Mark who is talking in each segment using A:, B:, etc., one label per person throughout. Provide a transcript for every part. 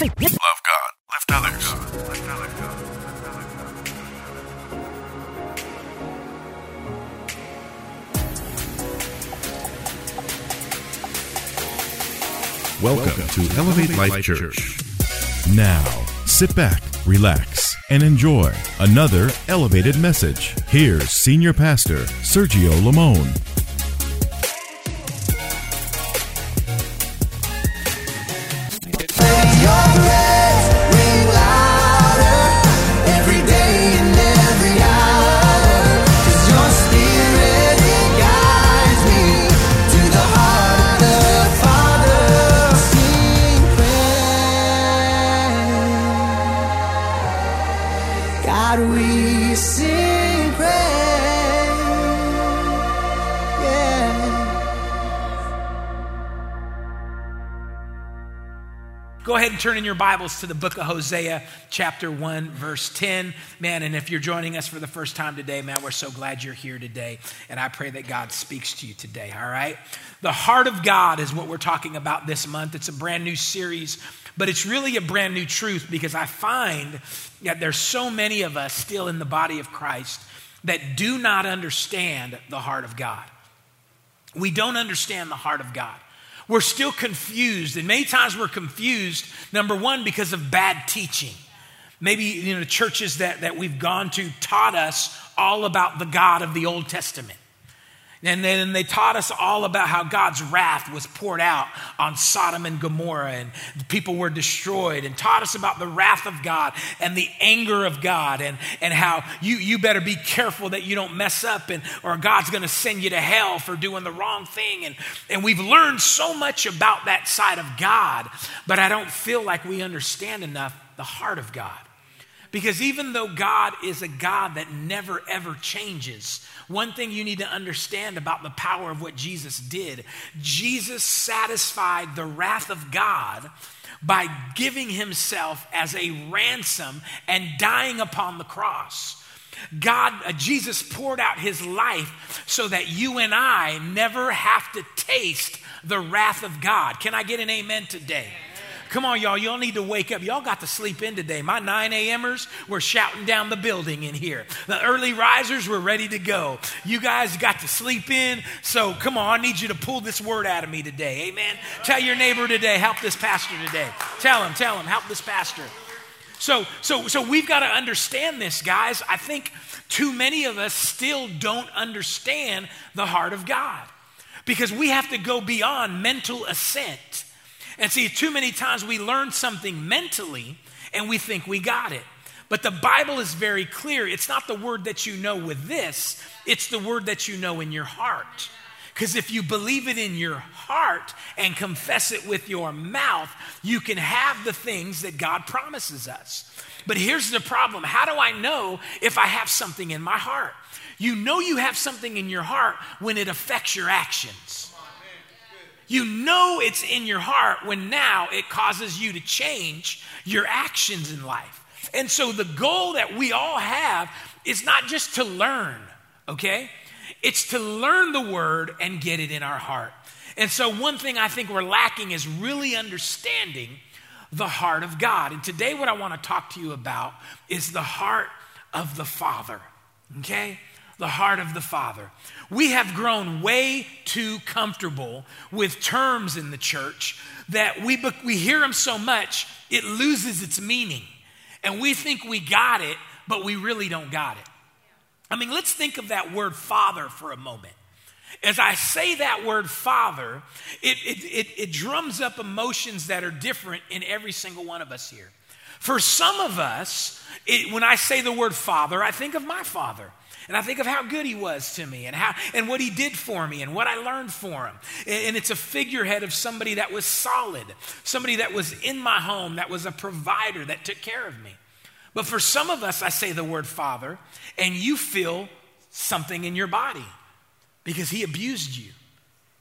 A: Love God. Lift others. Welcome to Elevate Life Church. Now, sit back, relax, and enjoy another elevated message. Here's Senior Pastor Sergio Lamone.
B: And turn in your Bibles to the book of Hosea, chapter 1, verse 10. Man, and if you're joining us for the first time today, man, we're so glad you're here today. And I pray that God speaks to you today, all right? The heart of God is what we're talking about this month. It's a brand new series, but it's really a brand new truth because I find that there's so many of us still in the body of Christ that do not understand the heart of God. We don't understand the heart of God. We're still confused, and many times we're confused, number one, because of bad teaching. Maybe you know churches that, that we've gone to taught us all about the God of the Old Testament. And then they taught us all about how God's wrath was poured out on Sodom and Gomorrah and people were destroyed and taught us about the wrath of God and the anger of God and, and how you, you better be careful that you don't mess up and, or God's going to send you to hell for doing the wrong thing. And, and we've learned so much about that side of God, but I don't feel like we understand enough the heart of God. Because even though God is a God that never ever changes, one thing you need to understand about the power of what Jesus did Jesus satisfied the wrath of God by giving himself as a ransom and dying upon the cross. God, uh, Jesus poured out his life so that you and I never have to taste the wrath of God. Can I get an amen today? Come on, y'all. Y'all need to wake up. Y'all got to sleep in today. My 9 a.m.ers were shouting down the building in here. The early risers were ready to go. You guys got to sleep in. So come on, I need you to pull this word out of me today. Amen. Tell your neighbor today, help this pastor today. Tell him, tell him, help this pastor. So, so, so we've got to understand this, guys. I think too many of us still don't understand the heart of God because we have to go beyond mental assent and see, too many times we learn something mentally and we think we got it. But the Bible is very clear. It's not the word that you know with this, it's the word that you know in your heart. Because if you believe it in your heart and confess it with your mouth, you can have the things that God promises us. But here's the problem how do I know if I have something in my heart? You know you have something in your heart when it affects your actions. You know it's in your heart when now it causes you to change your actions in life. And so the goal that we all have is not just to learn, okay? It's to learn the word and get it in our heart. And so one thing I think we're lacking is really understanding the heart of God. And today what I want to talk to you about is the heart of the Father, okay? The heart of the Father. We have grown way too comfortable with terms in the church that we, we hear them so much, it loses its meaning. And we think we got it, but we really don't got it. I mean, let's think of that word father for a moment. As I say that word father, it, it, it, it drums up emotions that are different in every single one of us here. For some of us, it, when I say the word father, I think of my father. And I think of how good he was to me and how and what he did for me and what I learned for him. And, and it's a figurehead of somebody that was solid, somebody that was in my home, that was a provider that took care of me. But for some of us, I say the word father, and you feel something in your body because he abused you.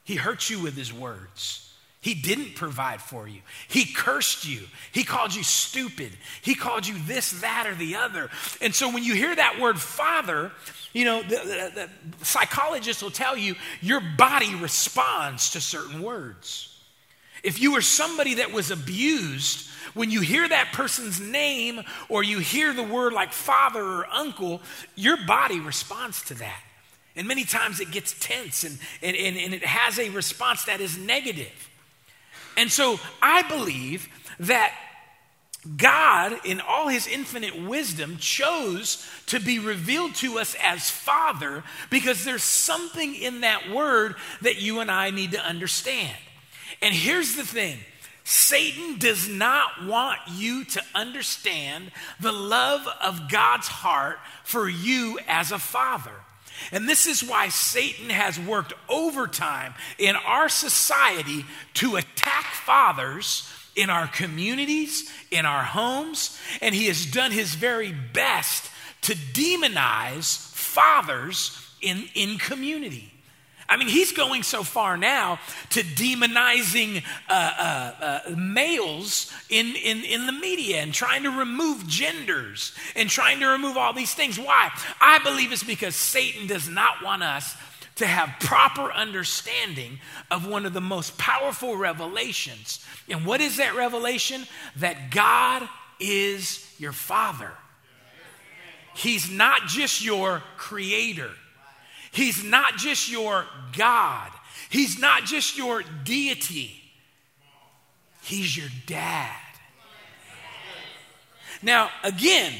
B: He hurt you with his words. He didn't provide for you. He cursed you. He called you stupid. He called you this, that, or the other. And so when you hear that word father, you know, the, the, the psychologists will tell you your body responds to certain words. If you were somebody that was abused, when you hear that person's name or you hear the word like father or uncle, your body responds to that. And many times it gets tense and, and, and, and it has a response that is negative. And so I believe that God, in all his infinite wisdom, chose to be revealed to us as Father because there's something in that word that you and I need to understand. And here's the thing Satan does not want you to understand the love of God's heart for you as a father. And this is why Satan has worked overtime in our society to attack fathers in our communities, in our homes, and he has done his very best to demonize fathers in, in community. I mean, he's going so far now to demonizing uh, uh, uh, males in, in, in the media and trying to remove genders and trying to remove all these things. Why? I believe it's because Satan does not want us to have proper understanding of one of the most powerful revelations. And what is that revelation? That God is your Father. He's not just your creator. He's not just your God. He's not just your deity. He's your dad. Now, again,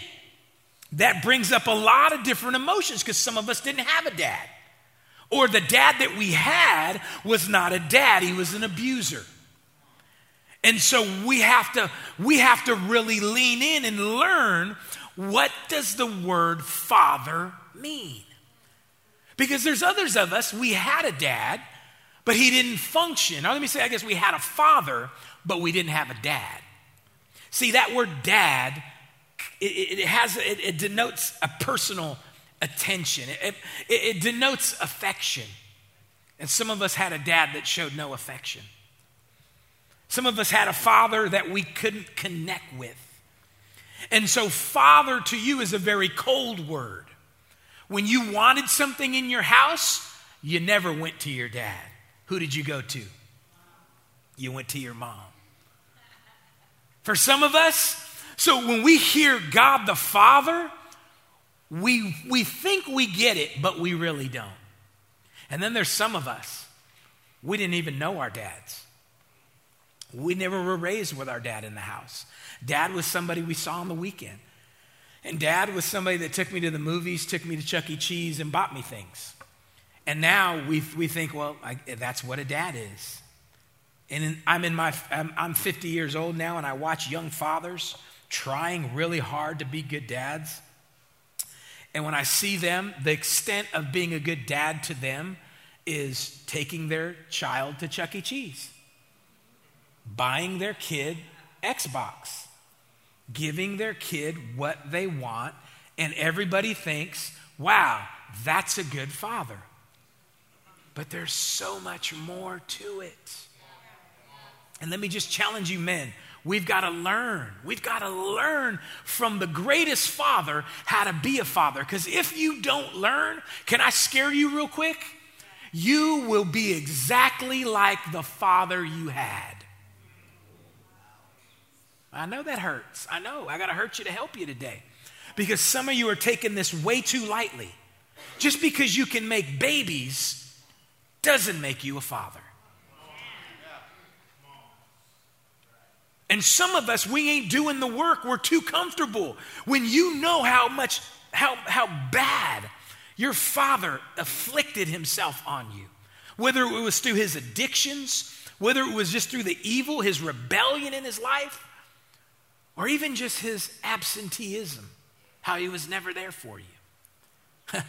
B: that brings up a lot of different emotions because some of us didn't have a dad. Or the dad that we had was not a dad, he was an abuser. And so we have to we have to really lean in and learn what does the word father mean? Because there's others of us we had a dad, but he didn't function. Now let me say I guess we had a father, but we didn't have a dad. See that word dad it, it has it, it denotes a personal attention, it, it, it denotes affection. And some of us had a dad that showed no affection. Some of us had a father that we couldn't connect with. And so, father to you is a very cold word. When you wanted something in your house, you never went to your dad. Who did you go to? You went to your mom. For some of us, so when we hear God the Father, we, we think we get it, but we really don't. And then there's some of us, we didn't even know our dads. We never were raised with our dad in the house. Dad was somebody we saw on the weekend. And dad was somebody that took me to the movies, took me to Chuck E. Cheese, and bought me things. And now we, we think, well, I, that's what a dad is. And in, I'm in my, I'm, I'm 50 years old now, and I watch young fathers trying really hard to be good dads. And when I see them, the extent of being a good dad to them is taking their child to Chuck E. Cheese, buying their kid Xbox, giving their kid what they want, and everybody thinks, wow, that's a good father. But there's so much more to it. And let me just challenge you, men. We've got to learn. We've got to learn from the greatest father how to be a father. Because if you don't learn, can I scare you real quick? You will be exactly like the father you had. I know that hurts. I know. I got to hurt you to help you today. Because some of you are taking this way too lightly. Just because you can make babies doesn't make you a father. And some of us, we ain't doing the work. We're too comfortable. When you know how much, how, how bad your father afflicted himself on you, whether it was through his addictions, whether it was just through the evil, his rebellion in his life, or even just his absenteeism, how he was never there for you.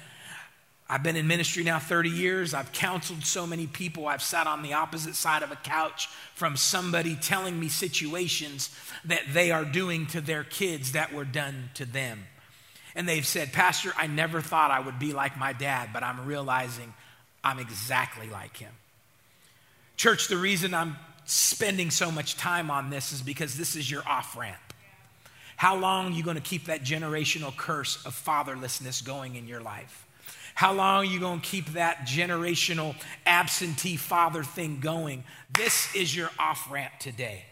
B: I've been in ministry now 30 years. I've counseled so many people. I've sat on the opposite side of a couch from somebody telling me situations that they are doing to their kids that were done to them. And they've said, Pastor, I never thought I would be like my dad, but I'm realizing I'm exactly like him. Church, the reason I'm spending so much time on this is because this is your off ramp. How long are you going to keep that generational curse of fatherlessness going in your life? How long are you going to keep that generational absentee father thing going? This is your off ramp today.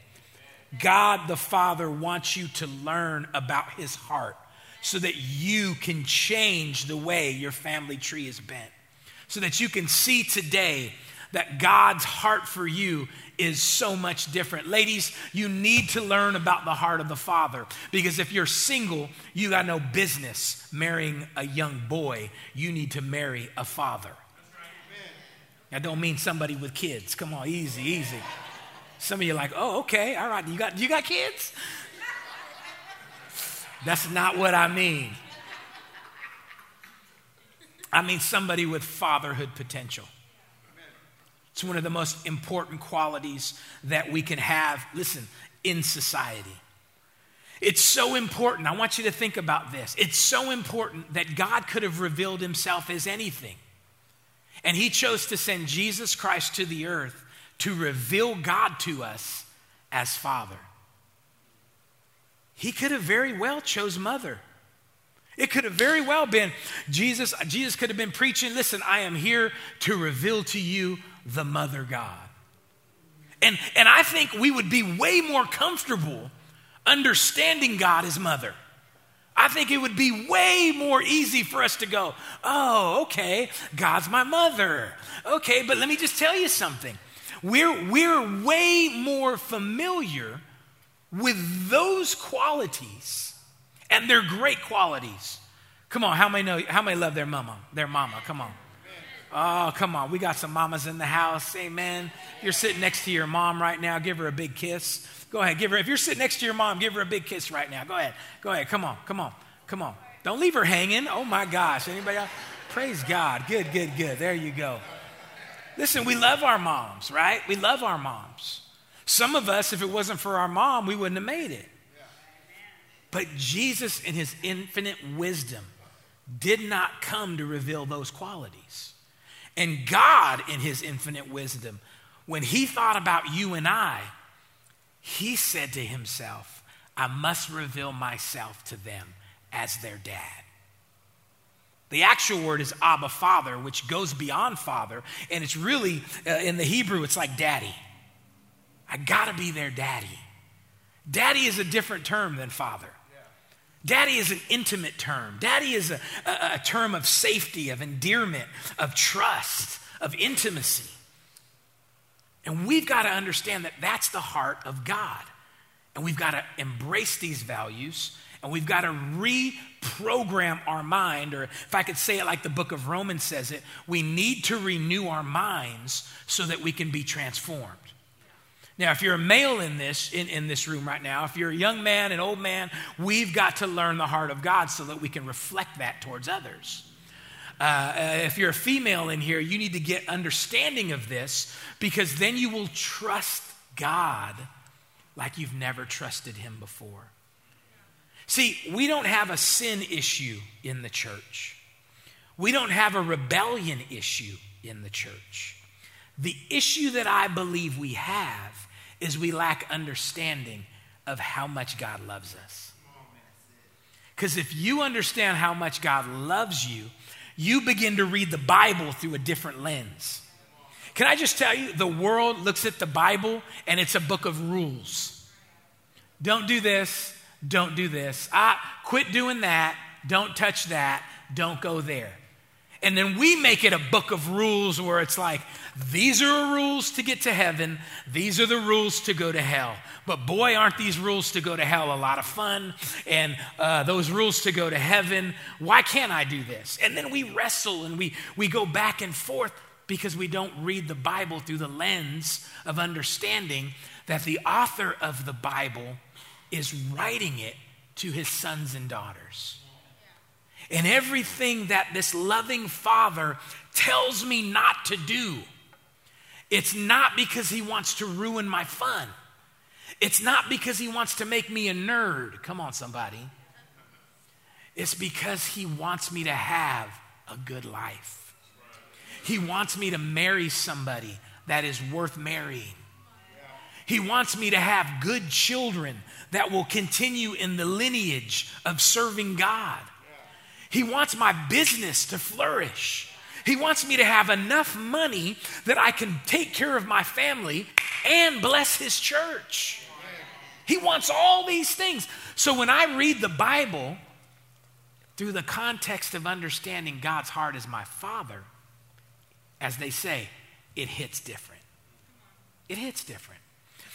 B: God the Father wants you to learn about his heart so that you can change the way your family tree is bent. So that you can see today that God's heart for you is so much different. Ladies, you need to learn about the heart of the Father because if you're single, you got no business marrying a young boy. You need to marry a father. I don't mean somebody with kids. Come on, easy, easy. Some of you are like, oh, okay, all right. You got, you got kids? That's not what I mean. I mean somebody with fatherhood potential. It's one of the most important qualities that we can have, listen, in society. It's so important. I want you to think about this. It's so important that God could have revealed himself as anything. And he chose to send Jesus Christ to the earth to reveal God to us as Father. He could have very well chose mother. It could have very well been Jesus. Jesus could have been preaching, listen, I am here to reveal to you the mother God. And, and I think we would be way more comfortable understanding God as mother. I think it would be way more easy for us to go, oh, okay, God's my mother. Okay, but let me just tell you something. We're, we're way more familiar with those qualities, and they're great qualities. Come on, how many know? How many love their mama? Their mama. Come on. Oh, come on. We got some mamas in the house. Amen. If you're sitting next to your mom right now, give her a big kiss. Go ahead, give her. If you're sitting next to your mom, give her a big kiss right now. Go ahead. Go ahead. Come on. Come on. Come on. Don't leave her hanging. Oh my gosh. Anybody else? Praise God. Good, good, good. There you go. Listen, we love our moms, right? We love our moms. Some of us, if it wasn't for our mom, we wouldn't have made it. But Jesus, in his infinite wisdom, did not come to reveal those qualities. And God, in his infinite wisdom, when he thought about you and I, he said to himself, I must reveal myself to them as their dad. The actual word is Abba, Father, which goes beyond father, and it's really, uh, in the Hebrew, it's like daddy. I gotta be their daddy. Daddy is a different term than father. Daddy is an intimate term. Daddy is a, a, a, term of safety, of endearment, of trust, of intimacy. And we've got to understand that that's the heart of God. And we've got to embrace these values and we've got to reprogram our mind, or if I could say it like the book of Romans says it, we need to renew our minds so that we can be transformed. Now, if you're a male in this, in, in this room right now, if you're a young man, an old man, we've got to learn the heart of God so that we can reflect that towards others. Uh, if you're a female in here, you need to get understanding of this because then you will trust God like you've never trusted Him before. See, we don't have a sin issue in the church, we don't have a rebellion issue in the church. The issue that I believe we have is we lack understanding of how much God loves us. Because if you understand how much God loves you, you begin to read the Bible through a different lens. Can I just tell you, the world looks at the Bible and it's a book of rules. Don't do this, don't do this. Ah, quit doing that, don't touch that, don't go there. And then we make it a book of rules where it's like, these are the rules to get to heaven, these are the rules to go to hell. But boy, aren't these rules to go to hell a lot of fun, and uh, those rules to go to heaven, why can't I do this? And then we wrestle and we, we go back and forth because we don't read the Bible through the lens of understanding that the author of the Bible is writing it to his sons and daughters. And everything that this loving father tells me not to do, it's not because he wants to ruin my fun. It's not because he wants to make me a nerd. Come on, somebody. It's because he wants me to have a good life. He wants me to marry somebody that is worth marrying. He wants me to have good children that will continue in the lineage of serving God. He wants my business to flourish. He wants me to have enough money that I can take care of my family and bless His church. He wants all these things. So when I read the Bible through the context of understanding God's heart as my Father, as they say, it hits different. It hits different.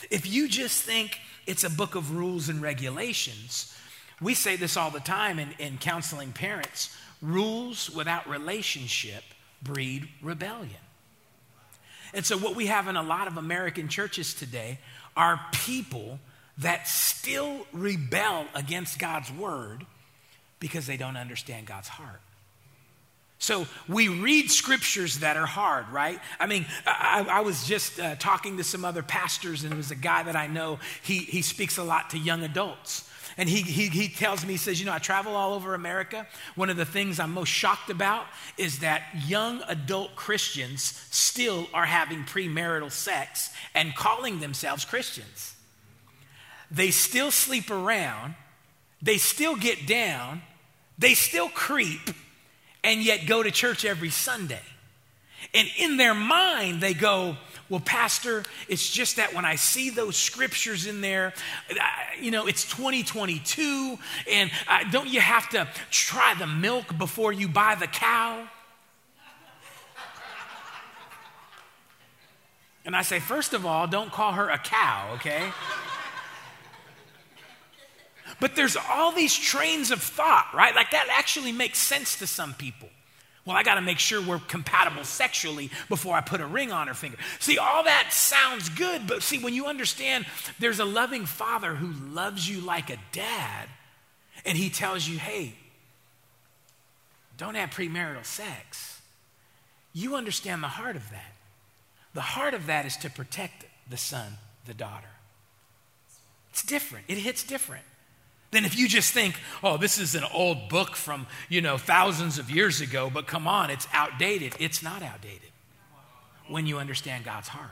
B: If you just think it's a book of rules and regulations, we say this all the time in, in counseling parents rules without relationship breed rebellion. And so, what we have in a lot of American churches today are people that still rebel against God's word because they don't understand God's heart. So we read scriptures that are hard, right? I mean, I, I was just uh, talking to some other pastors, and it was a guy that I know. He, he speaks a lot to young adults. And he, he, he tells me, he says, You know, I travel all over America. One of the things I'm most shocked about is that young adult Christians still are having premarital sex and calling themselves Christians. They still sleep around, they still get down, they still creep and yet go to church every Sunday. And in their mind, they go, Well, Pastor, it's just that when I see those scriptures in there, you know, it's 2022, and don't you have to try the milk before you buy the cow? And I say, First of all, don't call her a cow, okay? But there's all these trains of thought, right? Like that actually makes sense to some people. Well, I got to make sure we're compatible sexually before I put a ring on her finger. See, all that sounds good, but see, when you understand there's a loving father who loves you like a dad, and he tells you, hey, don't have premarital sex, you understand the heart of that. The heart of that is to protect the son, the daughter. It's different, it hits different than if you just think, oh, this is an old book from, you know, thousands of years ago, but come on, it's outdated. It's not outdated when you understand God's heart.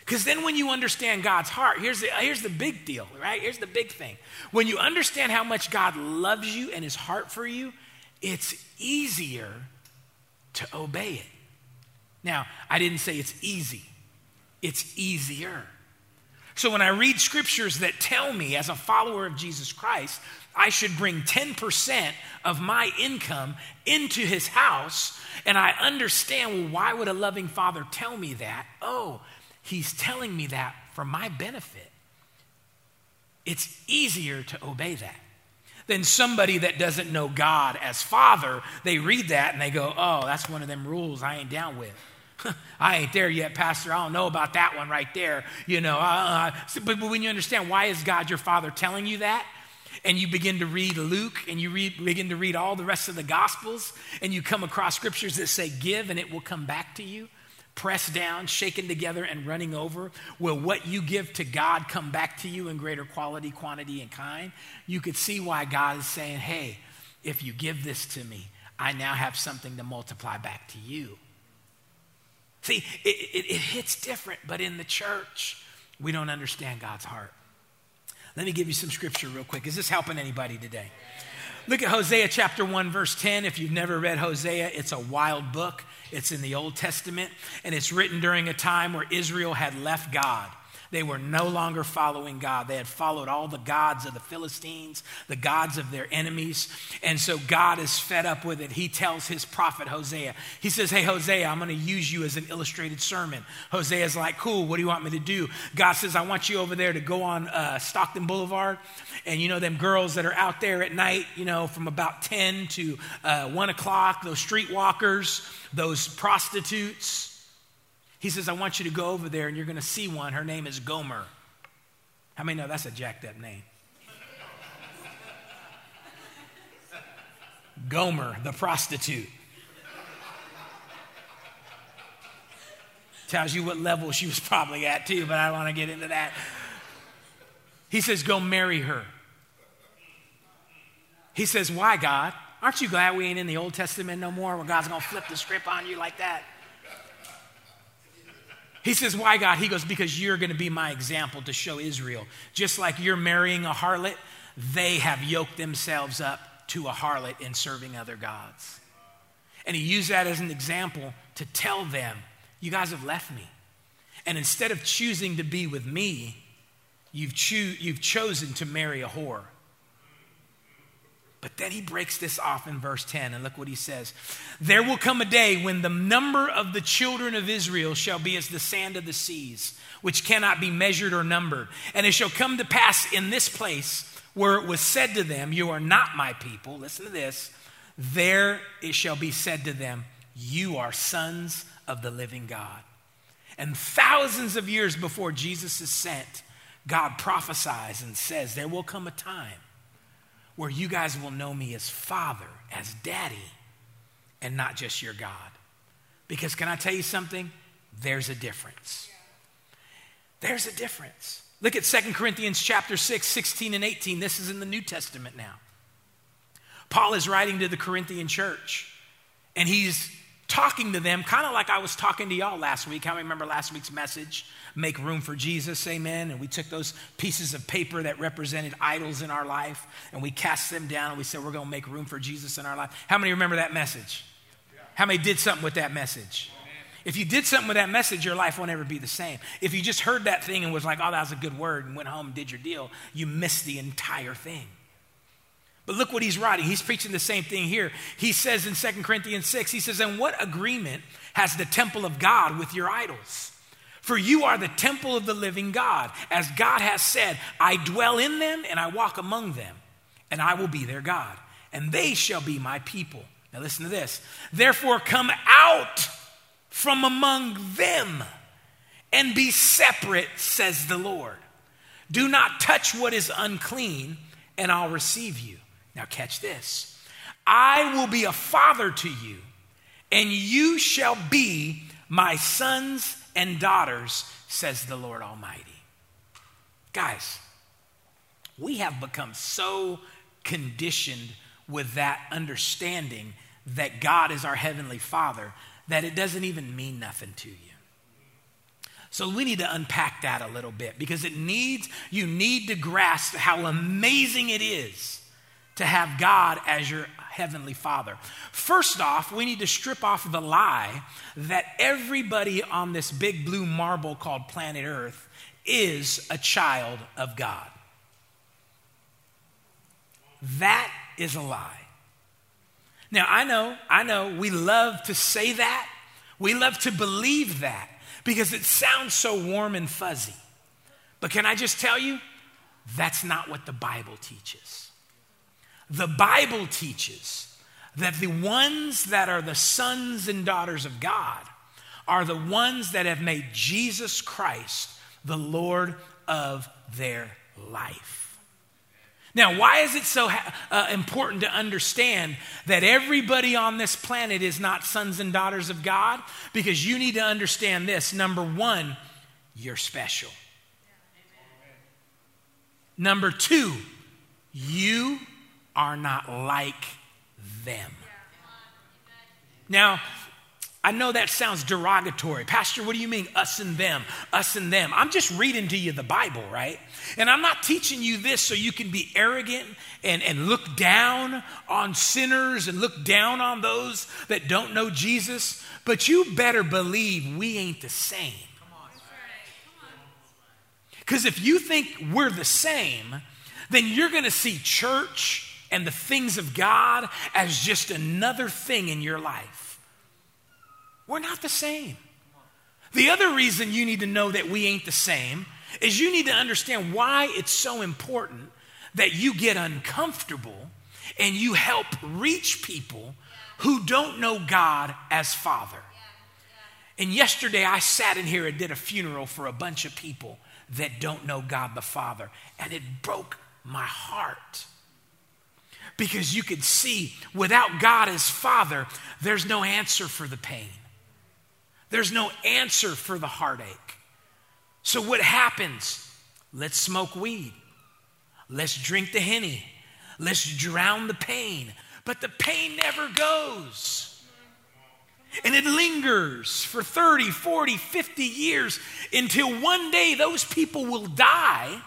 B: Because then when you understand God's heart, here's the, here's the big deal, right? Here's the big thing. When you understand how much God loves you and his heart for you, it's easier to obey it. Now, I didn't say it's easy, it's easier. So when I read scriptures that tell me, as a follower of Jesus Christ, I should bring 10% of my income into his house, and I understand, well, why would a loving father tell me that? Oh, he's telling me that for my benefit. It's easier to obey that than somebody that doesn't know God as father. They read that and they go, oh, that's one of them rules I ain't down with. I ain't there yet, Pastor. I don't know about that one right there. You know, uh, uh, but, but when you understand why is God your Father telling you that, and you begin to read Luke and you read, begin to read all the rest of the Gospels, and you come across scriptures that say, Give and it will come back to you, pressed down, shaken together, and running over. Will what you give to God come back to you in greater quality, quantity, and kind? You could see why God is saying, Hey, if you give this to me, I now have something to multiply back to you. See, it, it, it hits different, but in the church, we don't understand God's heart. Let me give you some scripture real quick. Is this helping anybody today? Look at Hosea chapter 1, verse 10. If you've never read Hosea, it's a wild book. It's in the Old Testament, and it's written during a time where Israel had left God. They were no longer following God. They had followed all the gods of the Philistines, the gods of their enemies. And so God is fed up with it. He tells his prophet Hosea, he says, Hey, Hosea, I'm going to use you as an illustrated sermon. Hosea's like, Cool, what do you want me to do? God says, I want you over there to go on uh, Stockton Boulevard. And you know, them girls that are out there at night, you know, from about 10 to uh, 1 o'clock, those streetwalkers, those prostitutes he says, I want you to go over there and you're going to see one. Her name is Gomer. How many know that's a jacked up name? Gomer, the prostitute. Tells you what level she was probably at, too, but I don't want to get into that. He says, Go marry her. He says, Why, God? Aren't you glad we ain't in the Old Testament no more where God's going to flip the script on you like that? He says, Why, God? He goes, Because you're going to be my example to show Israel. Just like you're marrying a harlot, they have yoked themselves up to a harlot in serving other gods. And he used that as an example to tell them, You guys have left me. And instead of choosing to be with me, you've, you've chosen to marry a whore. But then he breaks this off in verse 10, and look what he says. There will come a day when the number of the children of Israel shall be as the sand of the seas, which cannot be measured or numbered. And it shall come to pass in this place where it was said to them, You are not my people. Listen to this. There it shall be said to them, You are sons of the living God. And thousands of years before Jesus is sent, God prophesies and says, There will come a time where you guys will know me as Father, as Daddy, and not just your God. Because can I tell you something? There's a difference. There's a difference. Look at 2 Corinthians chapter 6, 16 and 18. This is in the New Testament now. Paul is writing to the Corinthian church, and he's talking to them kind of like I was talking to y'all last week. How many remember last week's message? Make room for Jesus, amen. And we took those pieces of paper that represented idols in our life and we cast them down and we said, We're going to make room for Jesus in our life. How many remember that message? How many did something with that message? If you did something with that message, your life won't ever be the same. If you just heard that thing and was like, oh, that was a good word, and went home and did your deal, you missed the entire thing. But look what he's writing. He's preaching the same thing here. He says in 2 Corinthians 6, he says, And what agreement has the temple of God with your idols? For you are the temple of the living God. As God has said, I dwell in them and I walk among them, and I will be their God, and they shall be my people. Now listen to this. Therefore, come out from among them and be separate, says the Lord. Do not touch what is unclean, and I'll receive you. Now, catch this I will be a father to you, and you shall be my sons and daughters, says the Lord Almighty. Guys, we have become so conditioned with that understanding that God is our heavenly Father that it doesn't even mean nothing to you. So we need to unpack that a little bit because it needs you need to grasp how amazing it is to have God as your heavenly father. First off, we need to strip off the lie that everybody on this big blue marble called planet Earth is a child of God. That is a lie. Now, I know, I know we love to say that. We love to believe that because it sounds so warm and fuzzy. But can I just tell you, that's not what the Bible teaches. The Bible teaches that the ones that are the sons and daughters of God are the ones that have made Jesus Christ the Lord of their life. Now, why is it so uh, important to understand that everybody on this planet is not sons and daughters of God? Because you need to understand this. Number one, you're special. Number two, you are not like them. Now, I know that sounds derogatory. Pastor, what do you mean, us and them? Us and them. I'm just reading to you the Bible, right? And I'm not teaching you this so you can be arrogant and, and look down on sinners and look down on those that don't know Jesus. But you better believe we ain't the same. Because if you think we're the same, then you're going to see church and the things of God as just another thing in your life. We're not the same. The other reason you need to know that we ain't the same is you need to understand why it's so important that you get uncomfortable and you help reach people who don't know God as Father. And yesterday I sat in here and did a funeral for a bunch of people that don't know God the Father, and it broke my heart because you could see without God as Father, there's no answer for the pain. There's no answer for the heartache. So, what happens? Let's smoke weed. Let's drink the henny. Let's drown the pain. But the pain never goes. And it lingers for 30, 40, 50 years until one day those people will die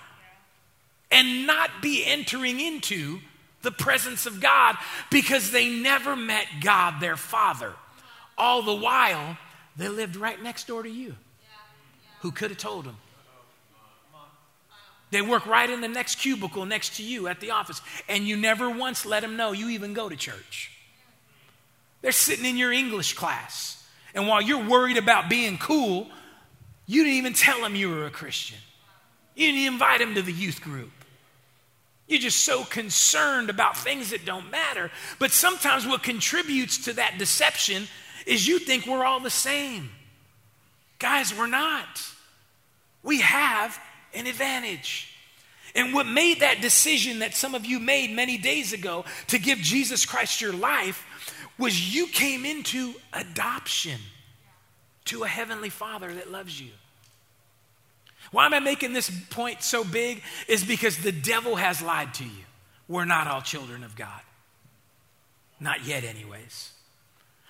B: and not be entering into the presence of God because they never met God, their Father. All the while, they lived right next door to you. Who could have told them? They work right in the next cubicle next to you at the office, and you never once let them know you even go to church. They're sitting in your English class, and while you're worried about being cool, you didn't even tell them you were a Christian. You didn't invite them to the youth group. You're just so concerned about things that don't matter. But sometimes what contributes to that deception is you think we're all the same. Guys, we're not. We have an advantage. And what made that decision that some of you made many days ago to give Jesus Christ your life was you came into adoption to a heavenly Father that loves you. Why am I making this point so big? Is because the devil has lied to you. We're not all children of God. Not yet, anyways.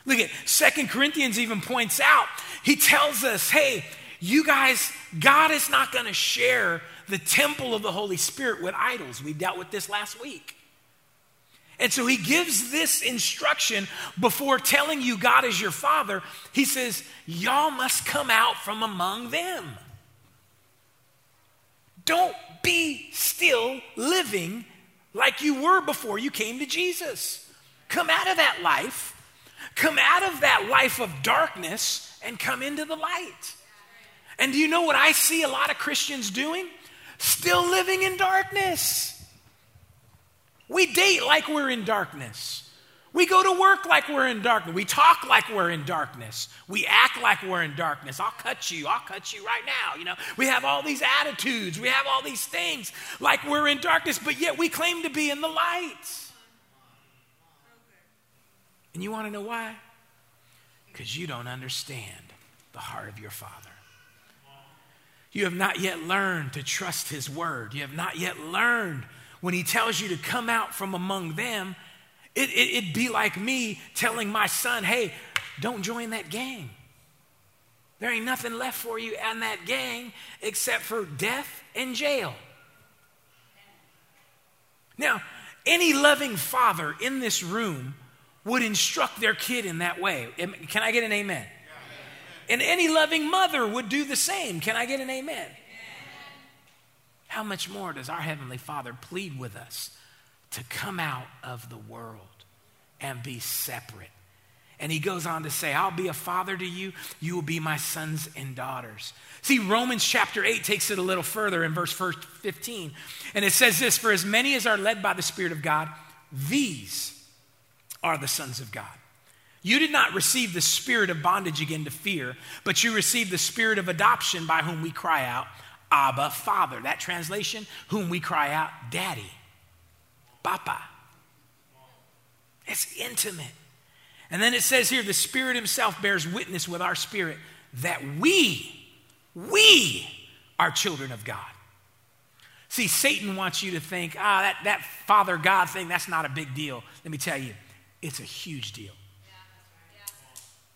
B: Look at Second Corinthians even points out, he tells us, hey, you guys, God is not going to share the temple of the Holy Spirit with idols. We dealt with this last week. And so he gives this instruction before telling you God is your father. He says, Y'all must come out from among them. Don't be still living like you were before you came to Jesus. Come out of that life, come out of that life of darkness, and come into the light. And do you know what I see a lot of Christians doing? Still living in darkness. We date like we're in darkness. We go to work like we're in darkness. We talk like we're in darkness. We act like we're in darkness. I'll cut you. I'll cut you right now. You know, we have all these attitudes. We have all these things like we're in darkness, but yet we claim to be in the light. And you want to know why? Because you don't understand the heart of your Father. You have not yet learned to trust His word. You have not yet learned when He tells you to come out from among them. It, it, it'd be like me telling my son, hey, don't join that gang. There ain't nothing left for you in that gang except for death and jail. Now, any loving father in this room would instruct their kid in that way. Can I get an amen? And any loving mother would do the same. Can I get an amen? How much more does our Heavenly Father plead with us to come out of the world and be separate? And he goes on to say, I'll be a father to you, you will be my sons and daughters. See, Romans chapter 8 takes it a little further in verse 15. And it says this For as many as are led by the Spirit of God, these are the sons of God. You did not receive the spirit of bondage again to fear, but you received the spirit of adoption by whom we cry out, Abba, Father. That translation, whom we cry out, Daddy, Papa. It's intimate. And then it says here, the Spirit Himself bears witness with our spirit that we, we are children of God. See, Satan wants you to think, ah, that, that Father God thing, that's not a big deal. Let me tell you, it's a huge deal.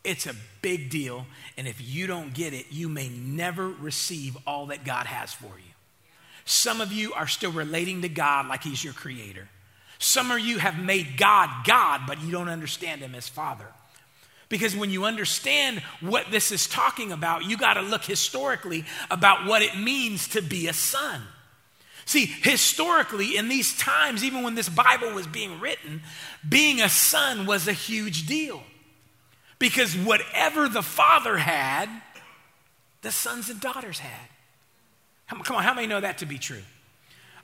B: It's a big deal. And if you don't get it, you may never receive all that God has for you. Some of you are still relating to God like He's your creator. Some of you have made God God, but you don't understand Him as Father. Because when you understand what this is talking about, you got to look historically about what it means to be a son. See, historically, in these times, even when this Bible was being written, being a son was a huge deal. Because whatever the father had, the sons and daughters had. Come on, how many know that to be true?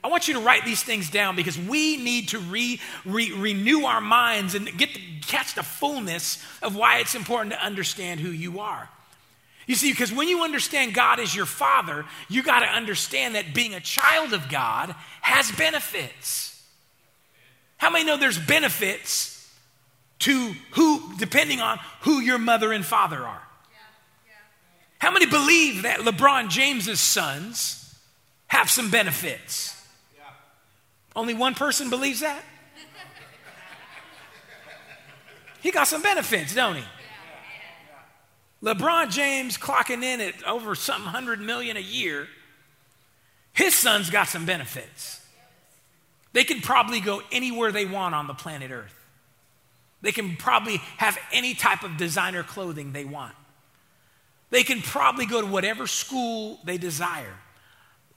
B: I want you to write these things down because we need to re, re, renew our minds and get to catch the fullness of why it's important to understand who you are. You see, because when you understand God as your father, you got to understand that being a child of God has benefits. How many know there's benefits to who, depending on who your mother and father are. How many believe that LeBron James's sons have some benefits? Only one person believes that? He got some benefits, don't he? LeBron James clocking in at over some hundred million a year. His son's got some benefits. They can probably go anywhere they want on the planet Earth. They can probably have any type of designer clothing they want. They can probably go to whatever school they desire.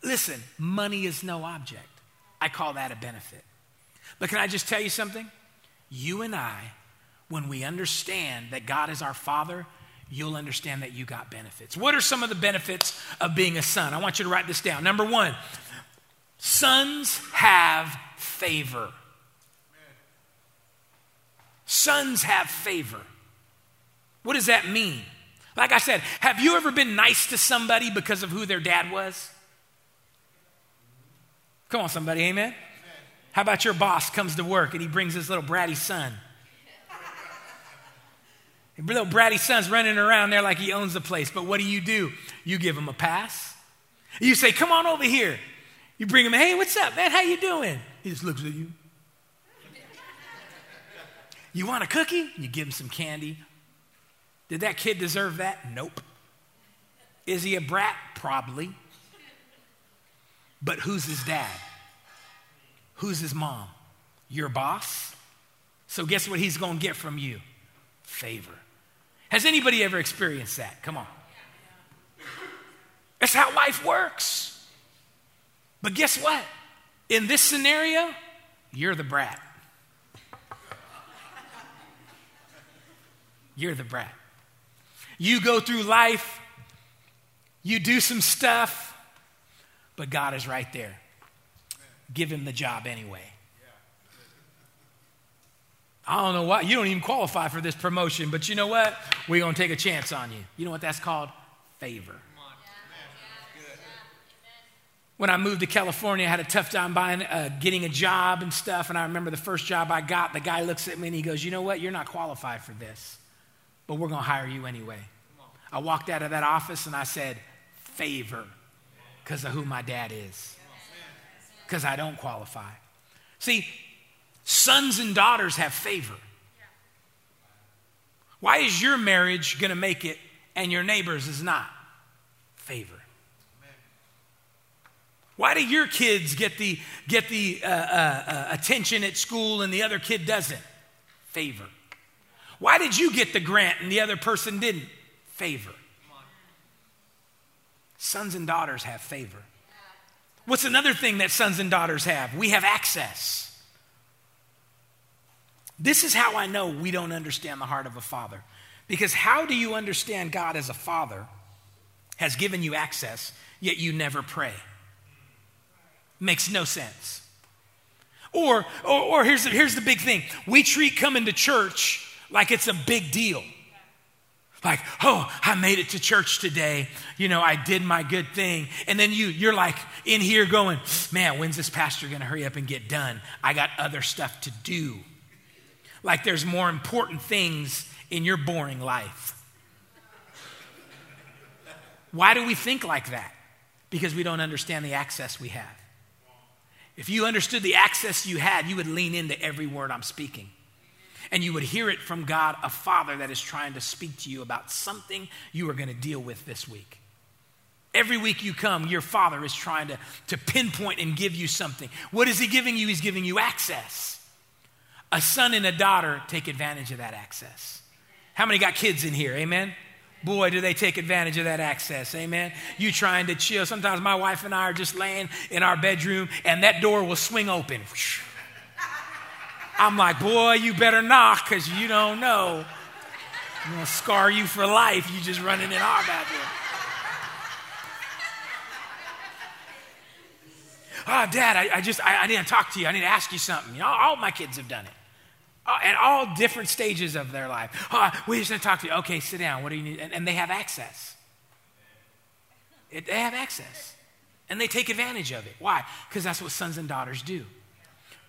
B: Listen, money is no object. I call that a benefit. But can I just tell you something? You and I, when we understand that God is our Father, you'll understand that you got benefits. What are some of the benefits of being a son? I want you to write this down. Number one, sons have favor. Sons have favor. What does that mean? Like I said, have you ever been nice to somebody because of who their dad was? Come on, somebody, amen? How about your boss comes to work and he brings his little bratty son? little bratty son's running around there like he owns the place, but what do you do? You give him a pass. You say, "Come on over here." You bring him, "Hey, what's up, man? How you doing?" He just looks at you. You want a cookie? You give him some candy. Did that kid deserve that? Nope. Is he a brat? Probably. But who's his dad? Who's his mom? Your boss? So, guess what he's going to get from you? Favor. Has anybody ever experienced that? Come on. That's how life works. But guess what? In this scenario, you're the brat. You're the brat. You go through life, you do some stuff, but God is right there. Give him the job anyway. I don't know why. You don't even qualify for this promotion, but you know what? We're going to take a chance on you. You know what that's called? Favor. When I moved to California, I had a tough time buying, uh, getting a job and stuff. And I remember the first job I got, the guy looks at me and he goes, You know what? You're not qualified for this but we're going to hire you anyway. I walked out of that office and I said, favor, because of who my dad is, because I don't qualify. See, sons and daughters have favor. Why is your marriage going to make it and your neighbor's is not? Favor. Why do your kids get the, get the uh, uh, uh, attention at school and the other kid doesn't? Favor. Why did you get the grant and the other person didn't? Favor. Sons and daughters have favor. What's another thing that sons and daughters have? We have access. This is how I know we don't understand the heart of a father. Because how do you understand God as a father has given you access, yet you never pray? Makes no sense. Or, or, or here's, the, here's the big thing we treat coming to church like it's a big deal. Like, oh, I made it to church today. You know, I did my good thing. And then you, you're like in here going, man, when's this pastor going to hurry up and get done? I got other stuff to do. Like there's more important things in your boring life. Why do we think like that? Because we don't understand the access we have. If you understood the access you had, you would lean into every word I'm speaking and you would hear it from God, a father that is trying to speak to you about something you are going to deal with this week. Every week you come, your father is trying to, to pinpoint and give you something. What is he giving you? He's giving you access. A son and a daughter take advantage of that access. How many got kids in here? Amen? Boy, do they take advantage of that access. Amen. You trying to chill. Sometimes my wife and I are just laying in our bedroom and that door will swing open. I'm like, boy, you better knock because you don't know. I'm going to scar you for life. You just running in our bathroom. Oh, Dad, I, I just, I, I, need to talk to you. I need to ask you something. You know, all my kids have done it. Uh, at all different stages of their life. Oh, we just need to talk to you. Okay, sit down. What do you need? And, and they have access. It, they have access. And they take advantage of it. Why? Because that's what sons and daughters do.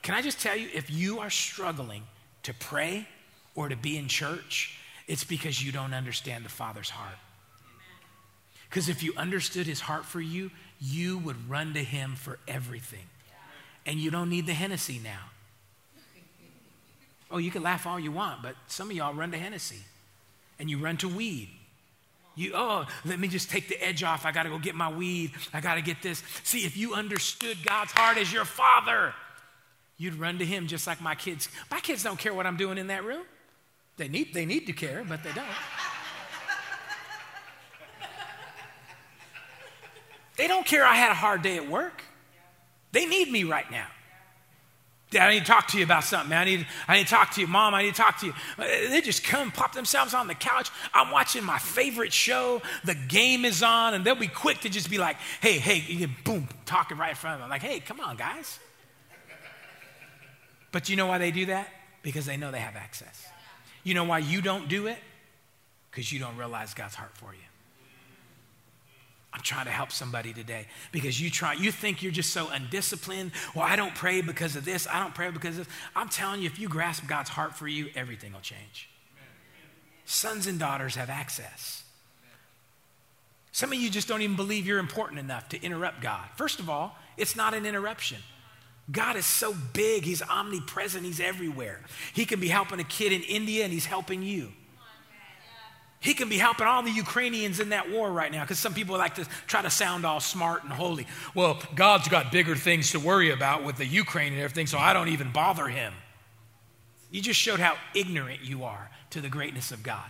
B: Can I just tell you, if you are struggling to pray or to be in church, it's because you don't understand the Father's heart. Because if you understood his heart for you, you would run to him for everything. And you don't need the Hennessy now. Oh, you can laugh all you want, but some of y'all run to Hennessy and you run to weed. You, oh, let me just take the edge off. I got to go get my weed. I got to get this. See, if you understood God's heart as your father, You'd run to him just like my kids. My kids don't care what I'm doing in that room. They need, they need to care, but they don't. they don't care I had a hard day at work. They need me right now. Dad, I need to talk to you about something. I need, I need to talk to you. Mom, I need to talk to you. Uh, they just come, pop themselves on the couch. I'm watching my favorite show. The game is on, and they'll be quick to just be like, hey, hey, boom, talking right in front of them. I'm like, hey, come on, guys. But you know why they do that? Because they know they have access. You know why you don't do it? Because you don't realize God's heart for you. I'm trying to help somebody today because you try, you think you're just so undisciplined. Well, I don't pray because of this. I don't pray because of this. I'm telling you, if you grasp God's heart for you, everything will change. Sons and daughters have access. Some of you just don't even believe you're important enough to interrupt God. First of all, it's not an interruption. God is so big, He's omnipresent, He's everywhere. He can be helping a kid in India and He's helping you. He can be helping all the Ukrainians in that war right now because some people like to try to sound all smart and holy. Well, God's got bigger things to worry about with the Ukraine and everything, so I don't even bother him. You just showed how ignorant you are to the greatness of God.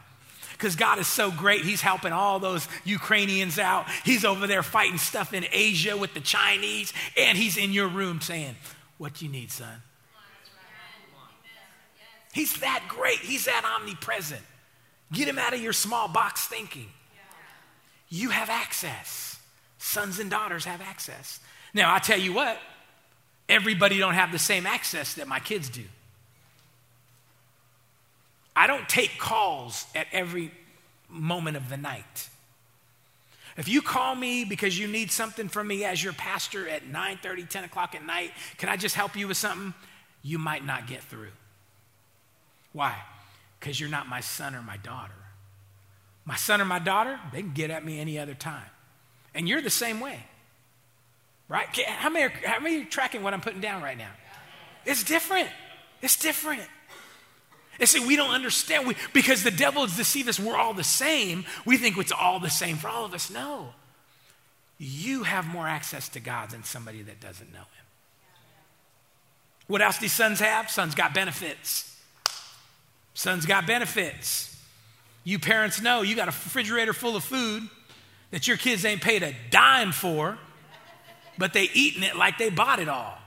B: Because God is so great, He's helping all those Ukrainians out. He's over there fighting stuff in Asia with the Chinese, and He's in your room saying, What do you need, son? He's that great, He's that omnipresent. Get him out of your small box thinking. You have access. Sons and daughters have access. Now, I tell you what, everybody don't have the same access that my kids do. I don't take calls at every moment of the night. If you call me because you need something from me as your pastor at 9 30, 10 o'clock at night, can I just help you with something? You might not get through. Why? because you're not my son or my daughter. My son or my daughter, they can get at me any other time. And you're the same way. Right? How many, are, how many are tracking what I'm putting down right now? It's different. It's different. And see, we don't understand we, because the devil has deceived us. We're all the same. We think it's all the same for all of us. No. You have more access to God than somebody that doesn't know him. What else do sons have? Sons got benefits. Son's got benefits. You parents know you got a refrigerator full of food that your kids ain't paid a dime for, but they eating it like they bought it all.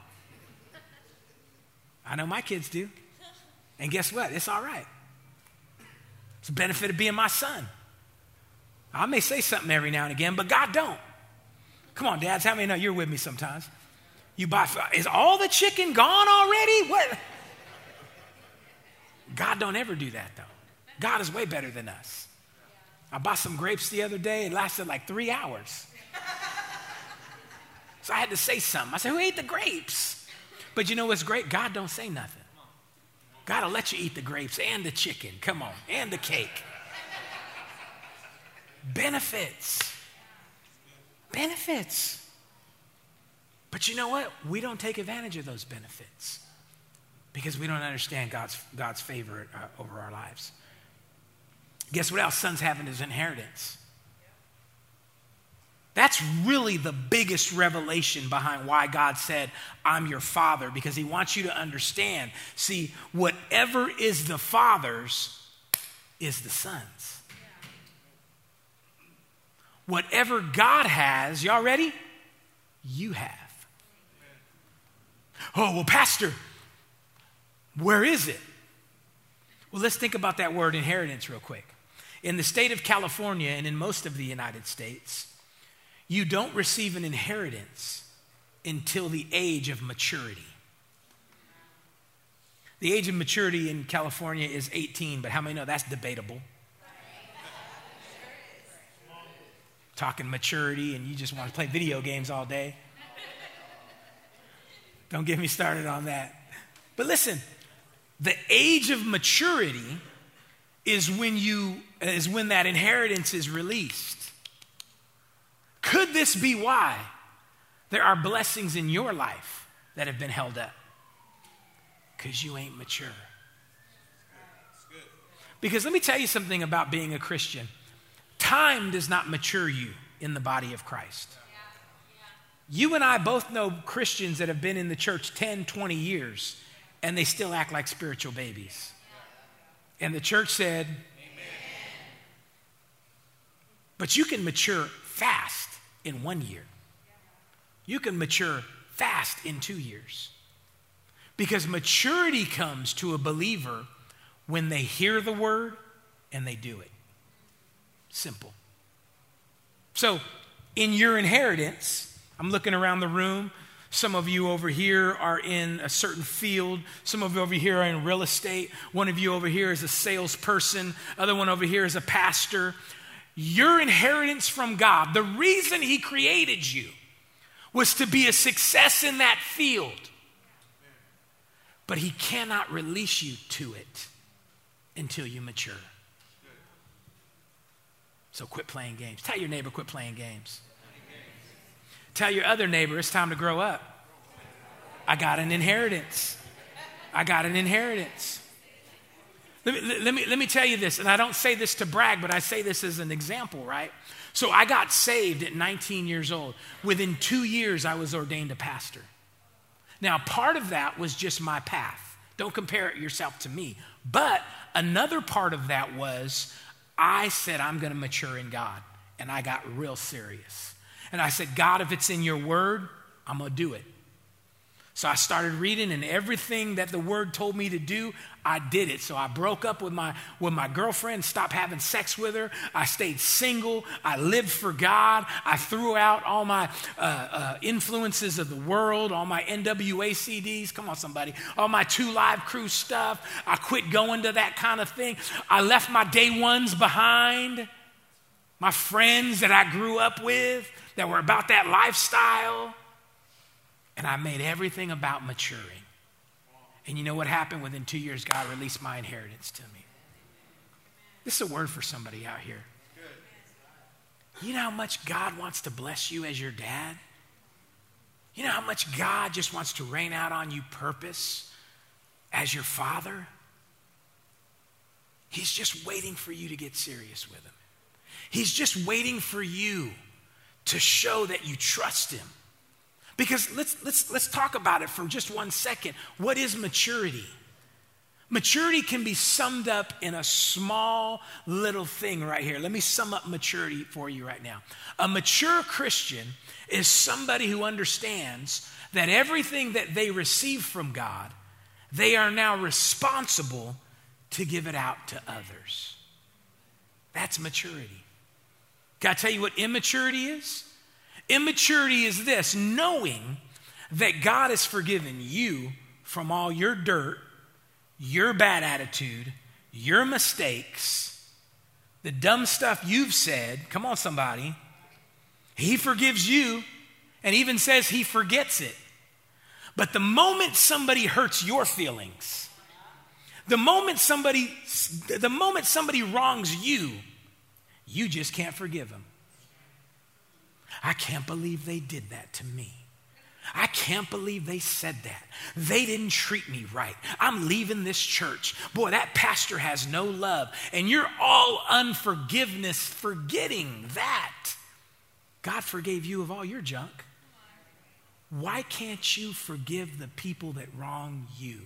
B: I know my kids do. And guess what? It's all right. It's a benefit of being my son. I may say something every now and again, but God don't. Come on, dads, how many know you're with me sometimes? You buy, is all the chicken gone already? What? God don't ever do that though. God is way better than us. I bought some grapes the other day. It lasted like three hours. So I had to say something. I said, who ate the grapes? But you know what's great? God don't say nothing. God will let you eat the grapes and the chicken. Come on. And the cake. Benefits. Benefits. But you know what? We don't take advantage of those benefits because we don't understand God's, God's favor uh, over our lives. Guess what else sons have in his inheritance? That's really the biggest revelation behind why God said, I'm your father, because he wants you to understand. See, whatever is the father's is the son's. Whatever God has, y'all ready? You have. Oh, well, Pastor, where is it? Well, let's think about that word inheritance real quick. In the state of California and in most of the United States, you don't receive an inheritance until the age of maturity. The age of maturity in California is 18, but how many know that's debatable? Talking maturity and you just want to play video games all day. Don't get me started on that. But listen, the age of maturity is when you is when that inheritance is released. Could this be why there are blessings in your life that have been held up? Because you ain't mature. Because let me tell you something about being a Christian. Time does not mature you in the body of Christ. You and I both know Christians that have been in the church 10, 20 years, and they still act like spiritual babies. And the church said, Amen. But you can mature fast in one year. You can mature fast in two years. Because maturity comes to a believer when they hear the word and they do it. Simple. So, in your inheritance, I'm looking around the room. Some of you over here are in a certain field. Some of you over here are in real estate. One of you over here is a salesperson. Other one over here is a pastor. Your inheritance from God, the reason He created you was to be a success in that field. But He cannot release you to it until you mature. So quit playing games. Tell your neighbor, quit playing games. Tell your other neighbor, it's time to grow up. I got an inheritance. I got an inheritance. Let me, let, me, let me tell you this, and I don't say this to brag, but I say this as an example, right? So I got saved at 19 years old. Within two years, I was ordained a pastor. Now, part of that was just my path. Don't compare it yourself to me. But another part of that was I said, I'm going to mature in God. And I got real serious. And I said, God, if it's in your word, I'm going to do it. So I started reading, and everything that the word told me to do, I did it. So I broke up with my, with my girlfriend, stopped having sex with her. I stayed single. I lived for God. I threw out all my uh, uh, influences of the world, all my NWA CDs. Come on, somebody. All my 2 Live Crew stuff. I quit going to that kind of thing. I left my day ones behind, my friends that I grew up with that were about that lifestyle. And I made everything about maturing. And you know what happened? Within two years, God released my inheritance to me. This is a word for somebody out here. You know how much God wants to bless you as your dad? You know how much God just wants to rain out on you purpose as your father? He's just waiting for you to get serious with him. He's just waiting for you to show that you trust him. Because let's, let's, let's talk about it for just one second. What is maturity? Maturity can be summed up in a small little thing right here. Let me sum up maturity for you right now. A mature Christian is somebody who understands that everything that they receive from God, they are now responsible to give it out to others. That's maturity. Can I tell you what immaturity is? Immaturity is this knowing that God has forgiven you from all your dirt, your bad attitude, your mistakes, the dumb stuff you've said. Come on, somebody. He forgives you and even says he forgets it. But the moment somebody hurts your feelings, the moment somebody the moment somebody wrongs you, you just can't forgive them. I can't believe they did that to me. I can't believe they said that. They didn't treat me right. I'm leaving this church. Boy, that pastor has no love. And you're all unforgiveness, forgetting that. God forgave you of all your junk. Why can't you forgive the people that wrong you?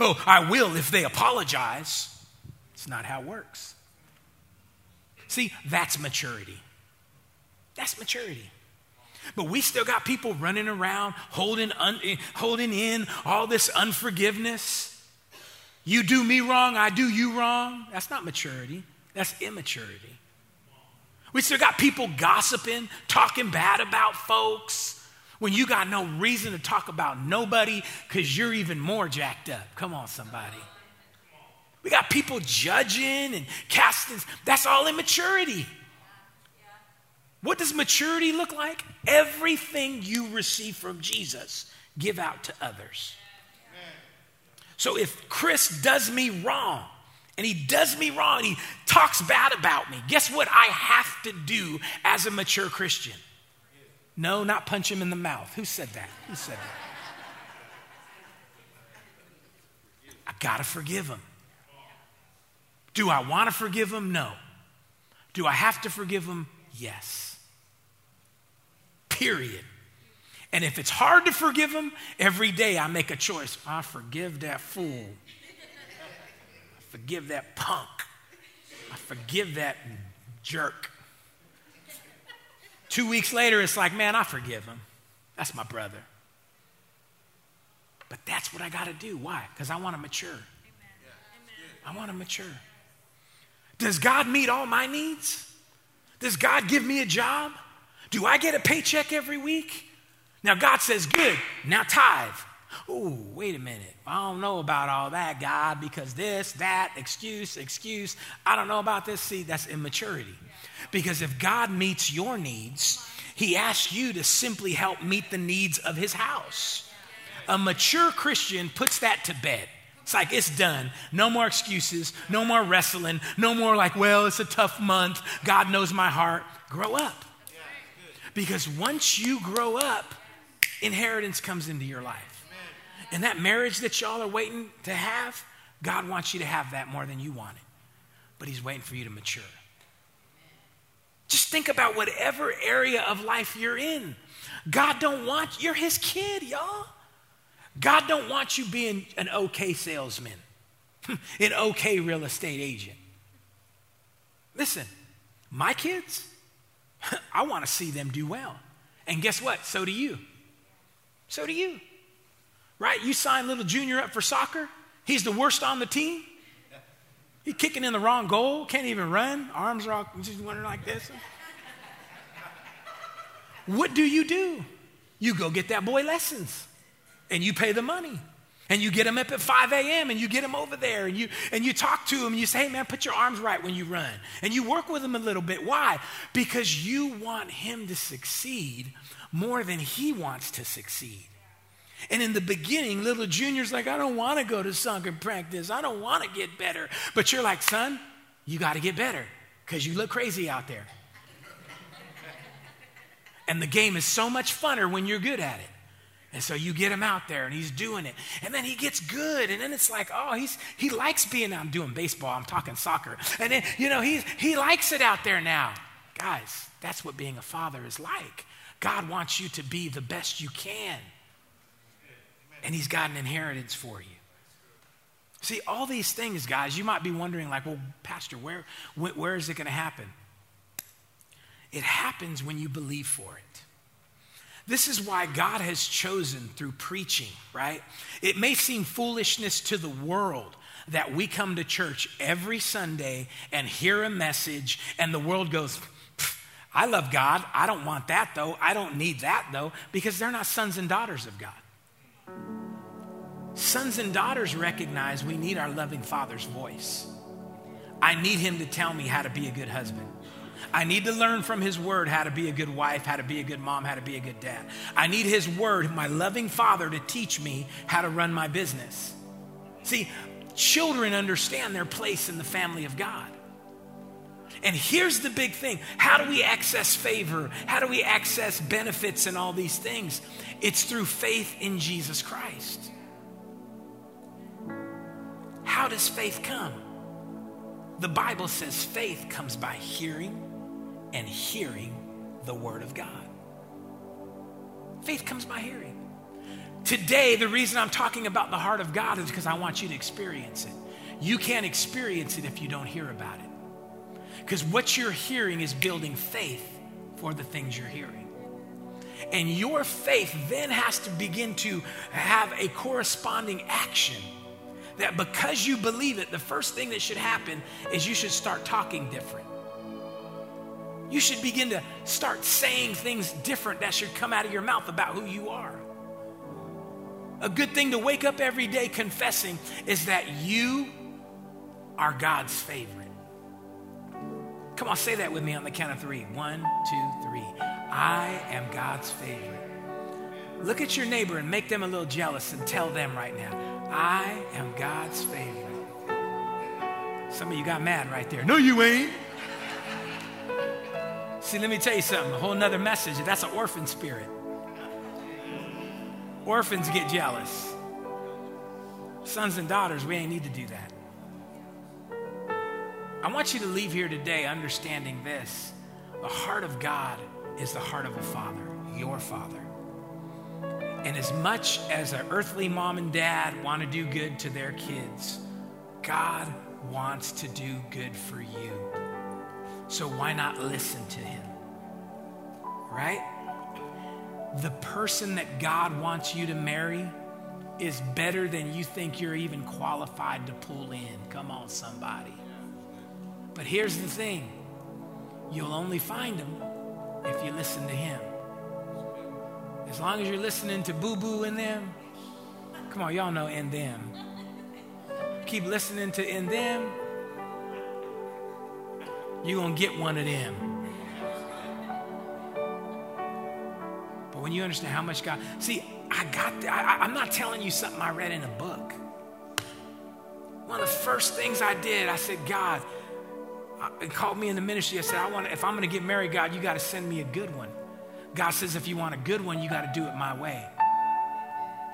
B: Oh, I will if they apologize. It's not how it works. See, that's maturity. That's maturity. But we still got people running around holding, un, eh, holding in all this unforgiveness. You do me wrong, I do you wrong. That's not maturity, that's immaturity. We still got people gossiping, talking bad about folks when you got no reason to talk about nobody because you're even more jacked up. Come on, somebody. We got people judging and casting. That's all immaturity. What does maturity look like? Everything you receive from Jesus, give out to others. So if Chris does me wrong, and he does me wrong, and he talks bad about me, guess what I have to do as a mature Christian? No, not punch him in the mouth. Who said that? Who said that? I gotta forgive him. Do I wanna forgive him? No. Do I have to forgive him? Yes. Period. And if it's hard to forgive him, every day I make a choice. I forgive that fool. I forgive that punk. I forgive that jerk. Two weeks later, it's like, man, I forgive him. That's my brother. But that's what I got to do. Why? Because I want to mature. I want to mature. Does God meet all my needs? Does God give me a job? Do I get a paycheck every week? Now, God says, good, now tithe. Oh, wait a minute. I don't know about all that, God, because this, that, excuse, excuse. I don't know about this. See, that's immaturity. Because if God meets your needs, He asks you to simply help meet the needs of His house. A mature Christian puts that to bed. It's like, it's done. No more excuses. No more wrestling. No more like, well, it's a tough month. God knows my heart. Grow up. Because once you grow up, inheritance comes into your life. And that marriage that y'all are waiting to have, God wants you to have that more than you want it. But He's waiting for you to mature. Just think about whatever area of life you're in. God don't want you're his kid, y'all. God don't want you being an okay salesman, an okay real estate agent. Listen, my kids, I want to see them do well. And guess what? So do you. So do you. Right? You sign little junior up for soccer. He's the worst on the team. He's kicking in the wrong goal, can't even run, arms are all just wondering like this. What do you do? You go get that boy lessons and you pay the money. And you get him up at 5 a.m. and you get him over there and you and you talk to him and you say, hey man, put your arms right when you run. And you work with him a little bit. Why? Because you want him to succeed more than he wants to succeed. And in the beginning, little Junior's like, I don't want to go to soccer practice. I don't want to get better. But you're like, son, you got to get better because you look crazy out there. and the game is so much funner when you're good at it. And so you get him out there and he's doing it. And then he gets good. And then it's like, oh, he's he likes being I'm doing baseball, I'm talking soccer. And then, you know, he he likes it out there now. Guys, that's what being a father is like. God wants you to be the best you can. And he's got an inheritance for you. See, all these things, guys, you might be wondering, like, well, Pastor, where, where is it going to happen? It happens when you believe for it. This is why God has chosen through preaching, right? It may seem foolishness to the world that we come to church every Sunday and hear a message, and the world goes, I love God. I don't want that though. I don't need that though, because they're not sons and daughters of God. Sons and daughters recognize we need our loving father's voice. I need him to tell me how to be a good husband. I need to learn from his word how to be a good wife, how to be a good mom, how to be a good dad. I need his word, my loving father, to teach me how to run my business. See, children understand their place in the family of God. And here's the big thing how do we access favor? How do we access benefits and all these things? It's through faith in Jesus Christ. How does faith come? The Bible says faith comes by hearing and hearing the Word of God. Faith comes by hearing. Today, the reason I'm talking about the heart of God is because I want you to experience it. You can't experience it if you don't hear about it. Because what you're hearing is building faith for the things you're hearing. And your faith then has to begin to have a corresponding action. That because you believe it, the first thing that should happen is you should start talking different. You should begin to start saying things different that should come out of your mouth about who you are. A good thing to wake up every day confessing is that you are God's favorite. Come on, say that with me on the count of three. One, two, three. I am God's favorite. Look at your neighbor and make them a little jealous and tell them right now, I am God's favorite. Some of you got mad right there. No, you ain't. See, let me tell you something, a whole nother message. That's an orphan spirit. Orphans get jealous. Sons and daughters, we ain't need to do that. I want you to leave here today understanding this the heart of God is the heart of a father. your Father. And as much as an earthly mom and dad want to do good to their kids, God wants to do good for you. So why not listen to him? Right? The person that God wants you to marry is better than you think you're even qualified to pull in. Come on, somebody. But here's the thing you'll only find him if you listen to him. As long as you're listening to boo boo in them, come on, y'all know in them. Keep listening to in them, you're going to get one of them. But when you understand how much God, see, I got, the, I, I'm not telling you something I read in a book. One of the first things I did, I said, God, uh, it called me in the ministry. I said, I want, if I'm going to get married, God, you got to send me a good one. God says, if you want a good one, you got to do it my way.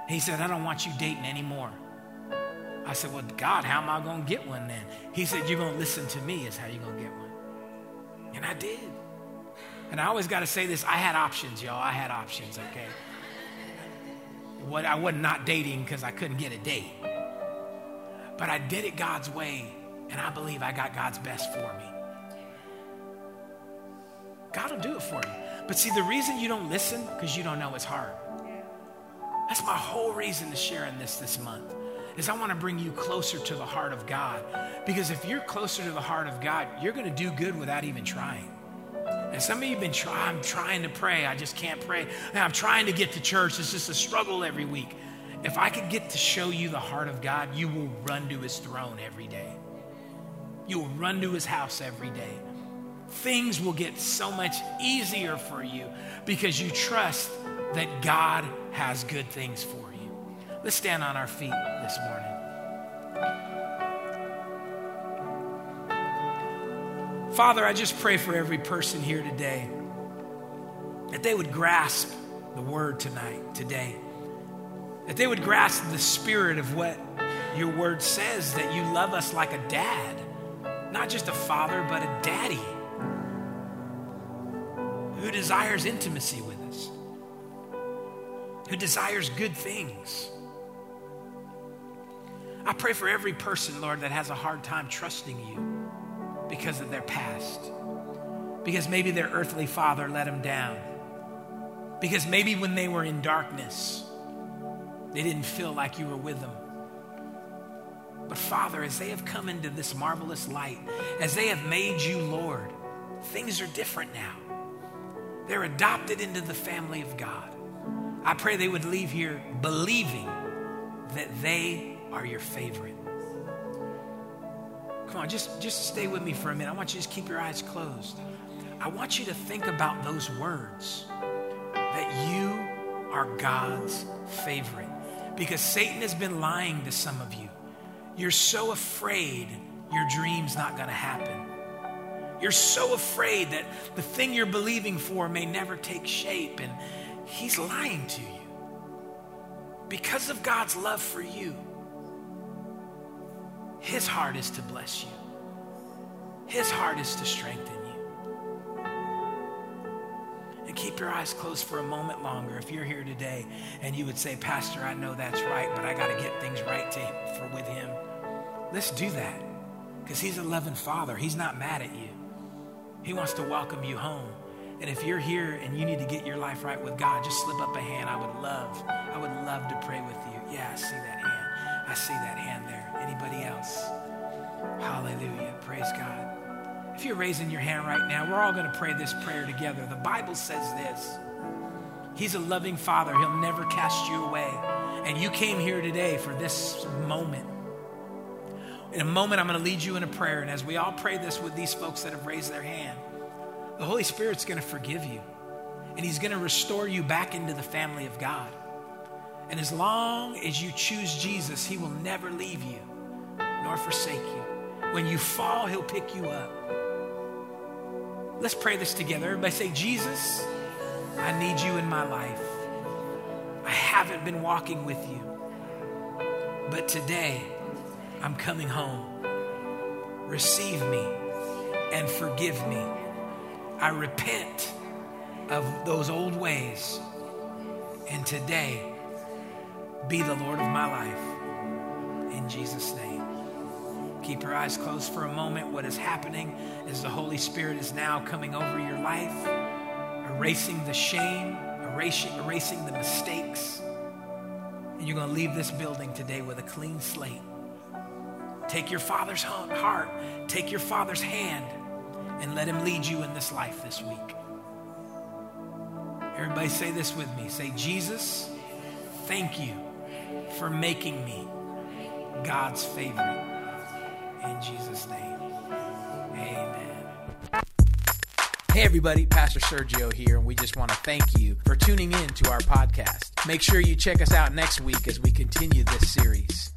B: He said, I don't want you dating anymore. I said, Well, God, how am I going to get one then? He said, You're going to listen to me, is how you're going to get one. And I did. And I always got to say this I had options, y'all. I had options, okay? What, I wasn't not dating because I couldn't get a date. But I did it God's way, and I believe I got God's best for me. God will do it for you. But see, the reason you don't listen, because you don't know it's hard. That's my whole reason to sharing this this month is I want to bring you closer to the heart of God. Because if you're closer to the heart of God, you're going to do good without even trying. And some of you have been trying, I'm trying to pray, I just can't pray. And I'm trying to get to church, it's just a struggle every week. If I could get to show you the heart of God, you will run to his throne every day. You will run to his house every day. Things will get so much easier for you because you trust that God has good things for you. Let's stand on our feet this morning. Father, I just pray for every person here today that they would grasp the word tonight, today. That they would grasp the spirit of what your word says that you love us like a dad, not just a father, but a daddy who desires intimacy with us, who desires good things. I pray for every person, Lord, that has a hard time trusting you because of their past. Because maybe their earthly father let them down. Because maybe when they were in darkness, they didn't feel like you were with them. But Father, as they have come into this marvelous light, as they have made you Lord, things are different now. They're adopted into the family of God. I pray they would leave here believing that they are your favorite. Come on, just, just stay with me for a minute. I want you to just keep your eyes closed. I want you to think about those words that you are God's favorite. Because Satan has been lying to some of you. You're so afraid your dream's not going to happen. You're so afraid that the thing you're believing for may never take shape, and he's lying to you. Because of God's love for you, his heart is to bless you, His heart is to strengthen you. And keep your eyes closed for a moment longer if you're here today and you would say, Pastor, I know that's right, but I got to get things right to, for, with Him. Let's do that because He's a loving Father. He's not mad at you, He wants to welcome you home. And if you're here and you need to get your life right with God, just slip up a hand. I would love, I would love to pray with you. Yeah, I see that hand. I see that hand there. Anybody else? Hallelujah. Praise God. If you're raising your hand right now, we're all going to pray this prayer together. The Bible says this He's a loving Father, He'll never cast you away. And you came here today for this moment. In a moment, I'm going to lead you in a prayer. And as we all pray this with these folks that have raised their hand, the Holy Spirit's going to forgive you. And He's going to restore you back into the family of God. And as long as you choose Jesus, He will never leave you nor forsake you. When you fall, He'll pick you up. Let's pray this together. Everybody say, Jesus, I need you in my life. I haven't been walking with you, but today I'm coming home. Receive me and forgive me. I repent of those old ways and today be the Lord of my life. In Jesus' name. Keep your eyes closed for a moment. What is happening is the Holy Spirit is now coming over your life, erasing the shame, erasing, erasing the mistakes. And you're going to leave this building today with a clean slate. Take your father's heart, take your father's hand, and let him lead you in this life this week. Everybody say this with me. Say, Jesus, thank you for making me God's favorite. In Jesus' name, amen. Hey, everybody, Pastor Sergio here, and we just want to thank you for tuning in to our podcast. Make sure you check us out next week as we continue this series.